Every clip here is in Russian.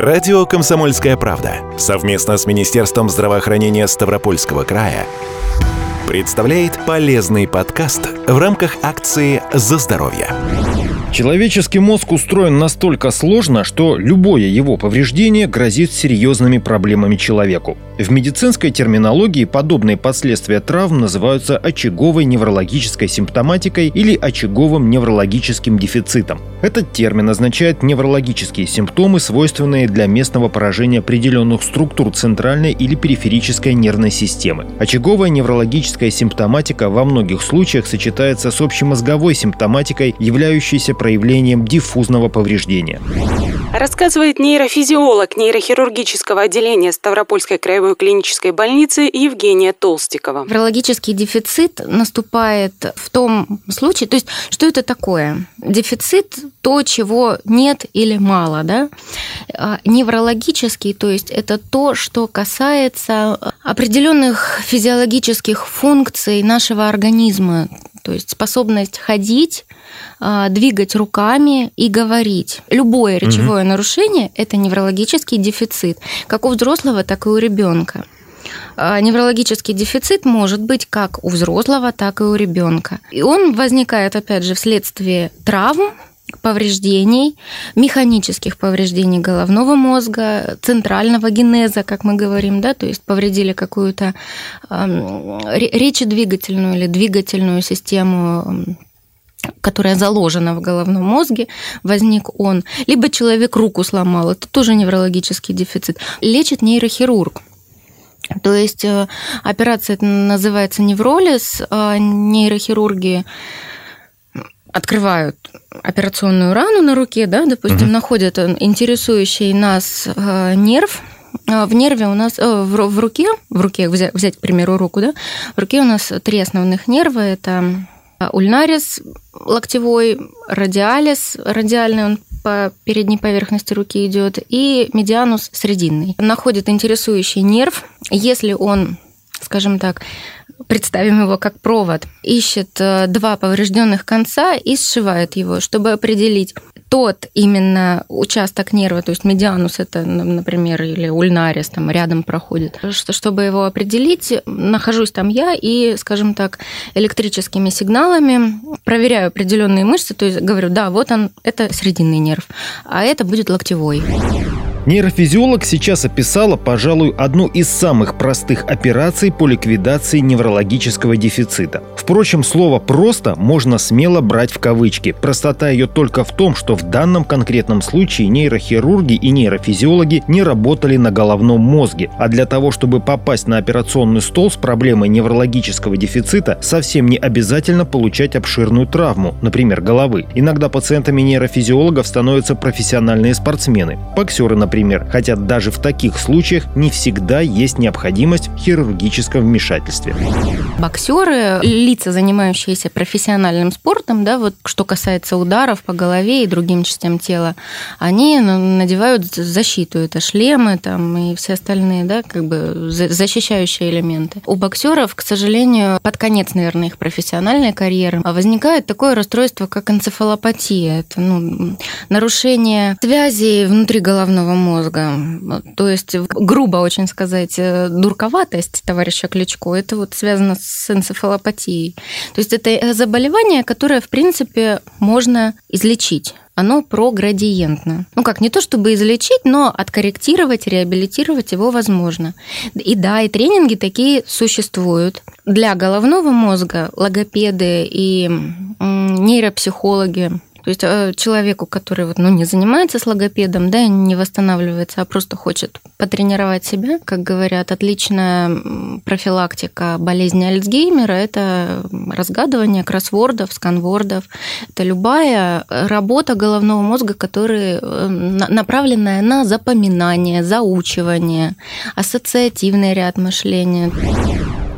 Радио «Комсомольская правда» совместно с Министерством здравоохранения Ставропольского края представляет полезный подкаст в рамках акции «За здоровье». Человеческий мозг устроен настолько сложно, что любое его повреждение грозит серьезными проблемами человеку. В медицинской терминологии подобные последствия травм называются очаговой неврологической симптоматикой или очаговым неврологическим дефицитом. Этот термин означает неврологические симптомы, свойственные для местного поражения определенных структур центральной или периферической нервной системы. Очаговая неврологическая симптоматика во многих случаях сочетается с общемозговой симптоматикой, являющейся проявлением диффузного повреждения. Рассказывает нейрофизиолог нейрохирургического отделения Ставропольской краевой клинической больницы Евгения Толстикова. Неврологический дефицит наступает в том случае, то есть что это такое? Дефицит – то, чего нет или мало, да? А неврологический, то есть это то, что касается определенных физиологических функций нашего организма, то есть способность ходить, двигать руками и говорить. Любое речевое угу. нарушение – это неврологический дефицит, как у взрослого, так и у ребенка. А, неврологический дефицит может быть как у взрослого, так и у ребенка. И он возникает, опять же, вследствие травм, повреждений, механических повреждений головного мозга, центрального генеза, как мы говорим, да, то есть повредили какую-то э, речедвигательную или двигательную систему которая заложена в головном мозге, возник он. Либо человек руку сломал, это тоже неврологический дефицит. Лечит нейрохирург. То есть э, операция называется невролиз, а нейрохирурги открывают операционную рану на руке, да, допустим, угу. находят интересующий нас э, нерв, э, в нерве у нас, в руке, в руке, взять, взять, к примеру, руку, да, в руке у нас три основных нерва, это ульнарис локтевой, радиалис, радиальный он по передней поверхности руки идет, и медианус срединный. Находит интересующий нерв. Если он, скажем так, представим его как провод, ищет э, два поврежденных конца и сшивает его, чтобы определить, тот именно участок нерва, то есть медианус это, например, или ульнарис там рядом проходит, что, чтобы его определить, нахожусь там я и, скажем так, электрическими сигналами проверяю определенные мышцы, то есть говорю, да, вот он, это срединный нерв, а это будет локтевой. Нейрофизиолог сейчас описала, пожалуй, одну из самых простых операций по ликвидации неврологического дефицита. Впрочем, слово «просто» можно смело брать в кавычки. Простота ее только в том, что в данном конкретном случае нейрохирурги и нейрофизиологи не работали на головном мозге, а для того, чтобы попасть на операционный стол с проблемой неврологического дефицита, совсем не обязательно получать обширную травму, например, головы. Иногда пациентами нейрофизиологов становятся профессиональные спортсмены, боксеры, например, хотя даже в таких случаях не всегда есть необходимость в хирургическом вмешательстве. Боксеры, лица, занимающиеся профессиональным спортом, да, вот что касается ударов по голове и другим частям тела, они надевают защиту, это шлемы там и все остальные, да, как бы защищающие элементы. У боксеров, к сожалению, под конец, наверное, их профессиональной карьеры возникает такое расстройство, как энцефалопатия. Это ну, нарушение связи внутри головного мозга. То есть, грубо очень сказать, э, дурковатость товарища Кличко, это вот связано с энцефалопатией. То есть это заболевание, которое, в принципе, можно излечить оно проградиентно. Ну как, не то чтобы излечить, но откорректировать, реабилитировать его возможно. И да, и тренинги такие существуют. Для головного мозга логопеды и нейропсихологи то есть э, человеку, который вот, ну, не занимается с логопедом, да, не восстанавливается, а просто хочет потренировать себя, как говорят, отличная профилактика болезни Альцгеймера – это разгадывание кроссвордов, сканвордов. Это любая работа головного мозга, которая э, направленная на запоминание, заучивание, ассоциативный ряд мышления.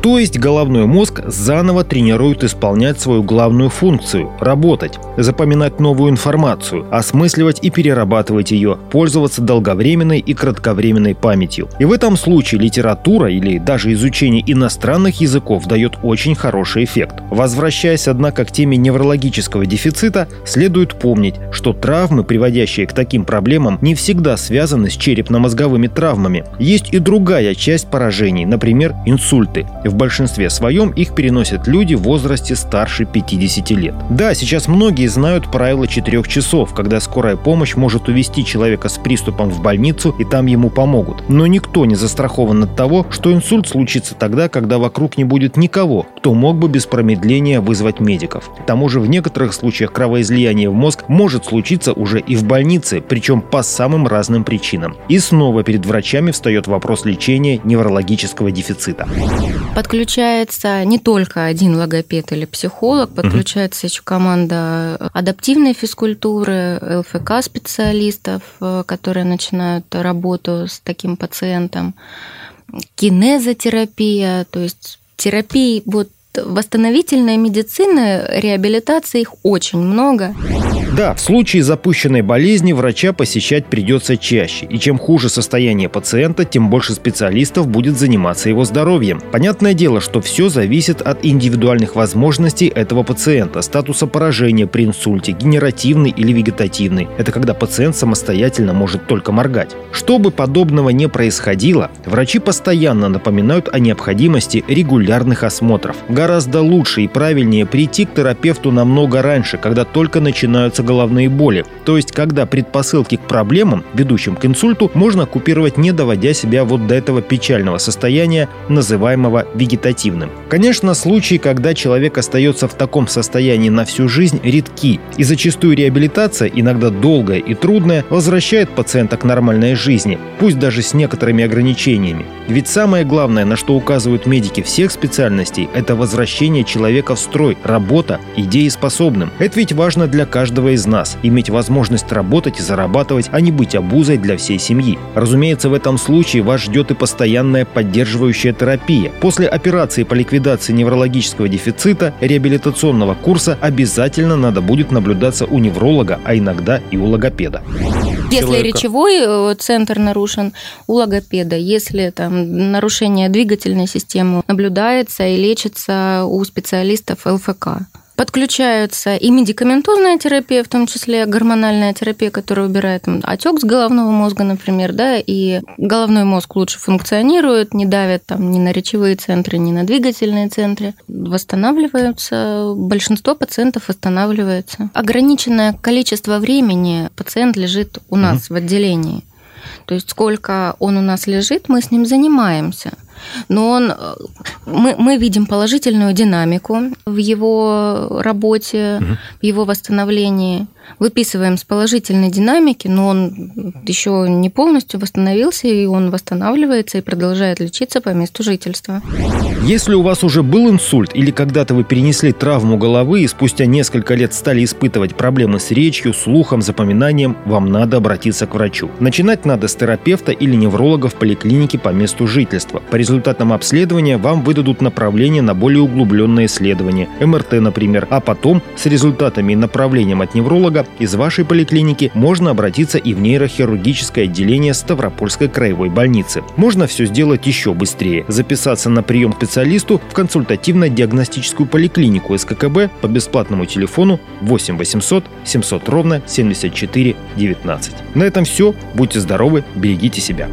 То есть головной мозг заново тренирует исполнять свою главную функцию – работать, запоминать новую информацию, осмысливать и перерабатывать ее, пользоваться долговременной и кратковременной памятью. И в этом случае литература или даже изучение иностранных языков дает очень хороший эффект. Возвращаясь, однако, к теме неврологического дефицита, следует помнить, что травмы, приводящие к таким проблемам, не всегда связаны с черепно-мозговыми травмами. Есть и другая часть поражений, например, инсульты. В большинстве своем их переносят люди в возрасте старше 50 лет. Да, сейчас многие знают правило 4 часов, когда скорая помощь может увести человека с приступом в больницу и там ему помогут. Но никто не застрахован от того, что инсульт случится тогда, когда вокруг не будет никого, кто мог бы без промедления вызвать медиков. К тому же в некоторых случаях кровоизлияние в мозг может случиться уже и в больнице, причем по самым разным причинам. И снова перед врачами встает вопрос лечения неврологического дефицита. Подключается не только один логопед или психолог, подключается еще команда адаптивной физкультуры, ЛФК специалистов, э, которые начинают работу с таким пациентом, кинезотерапия, то есть терапии вот восстановительной медицины, реабилитации их очень много. Да, в случае запущенной болезни врача посещать придется чаще. И чем хуже состояние пациента, тем больше специалистов будет заниматься его здоровьем. Понятное дело, что все зависит от индивидуальных возможностей этого пациента, статуса поражения при инсульте, генеративный или вегетативный. Это когда пациент самостоятельно может только моргать. Чтобы подобного не происходило, врачи постоянно напоминают о необходимости регулярных осмотров. Гораздо лучше и правильнее прийти к терапевту намного раньше, когда только начинаются головные боли. То есть, когда предпосылки к проблемам, ведущим к инсульту, можно купировать, не доводя себя вот до этого печального состояния, называемого вегетативным. Конечно, случаи, когда человек остается в таком состоянии на всю жизнь, редки. И зачастую реабилитация, иногда долгая и трудная, возвращает пациента к нормальной жизни, пусть даже с некоторыми ограничениями. Ведь самое главное, на что указывают медики всех специальностей, это возвращение человека в строй, работа и дееспособным. Это ведь важно для каждого из нас – иметь возможность работать и зарабатывать, а не быть обузой для всей семьи. Разумеется, в этом случае вас ждет и постоянная поддерживающая терапия. После операции по ликвидации неврологического дефицита реабилитационного курса обязательно надо будет наблюдаться у невролога, а иногда и у логопеда. Если человека. речевой э, центр нарушен, у логопеда. Если там нарушение двигательной системы наблюдается и лечится у специалистов ЛФК. Подключаются и медикаментозная терапия, в том числе гормональная терапия, которая убирает отек с головного мозга, например, да, и головной мозг лучше функционирует, не давят там ни на речевые центры, ни на двигательные центры, восстанавливаются, большинство пациентов восстанавливается. Ограниченное количество времени пациент лежит у нас угу. в отделении. То есть сколько он у нас лежит, мы с ним занимаемся но он, э, мы, мы видим положительную динамику в его работе, угу. в его восстановлении выписываем с положительной динамики, но он еще не полностью восстановился, и он восстанавливается и продолжает лечиться по месту жительства. Если у вас уже был инсульт или когда-то вы перенесли травму головы и спустя несколько лет стали испытывать проблемы с речью, слухом, запоминанием, вам надо обратиться к врачу. Начинать надо с терапевта или невролога в поликлинике по месту жительства. По результатам обследования вам выдадут направление на более углубленное исследование, МРТ, например, а потом с результатами и направлением от невролога невролога из вашей поликлиники можно обратиться и в нейрохирургическое отделение Ставропольской краевой больницы. Можно все сделать еще быстрее. Записаться на прием к специалисту в консультативно-диагностическую поликлинику СККБ по бесплатному телефону 8 800 700 ровно 74 19. На этом все. Будьте здоровы, берегите себя.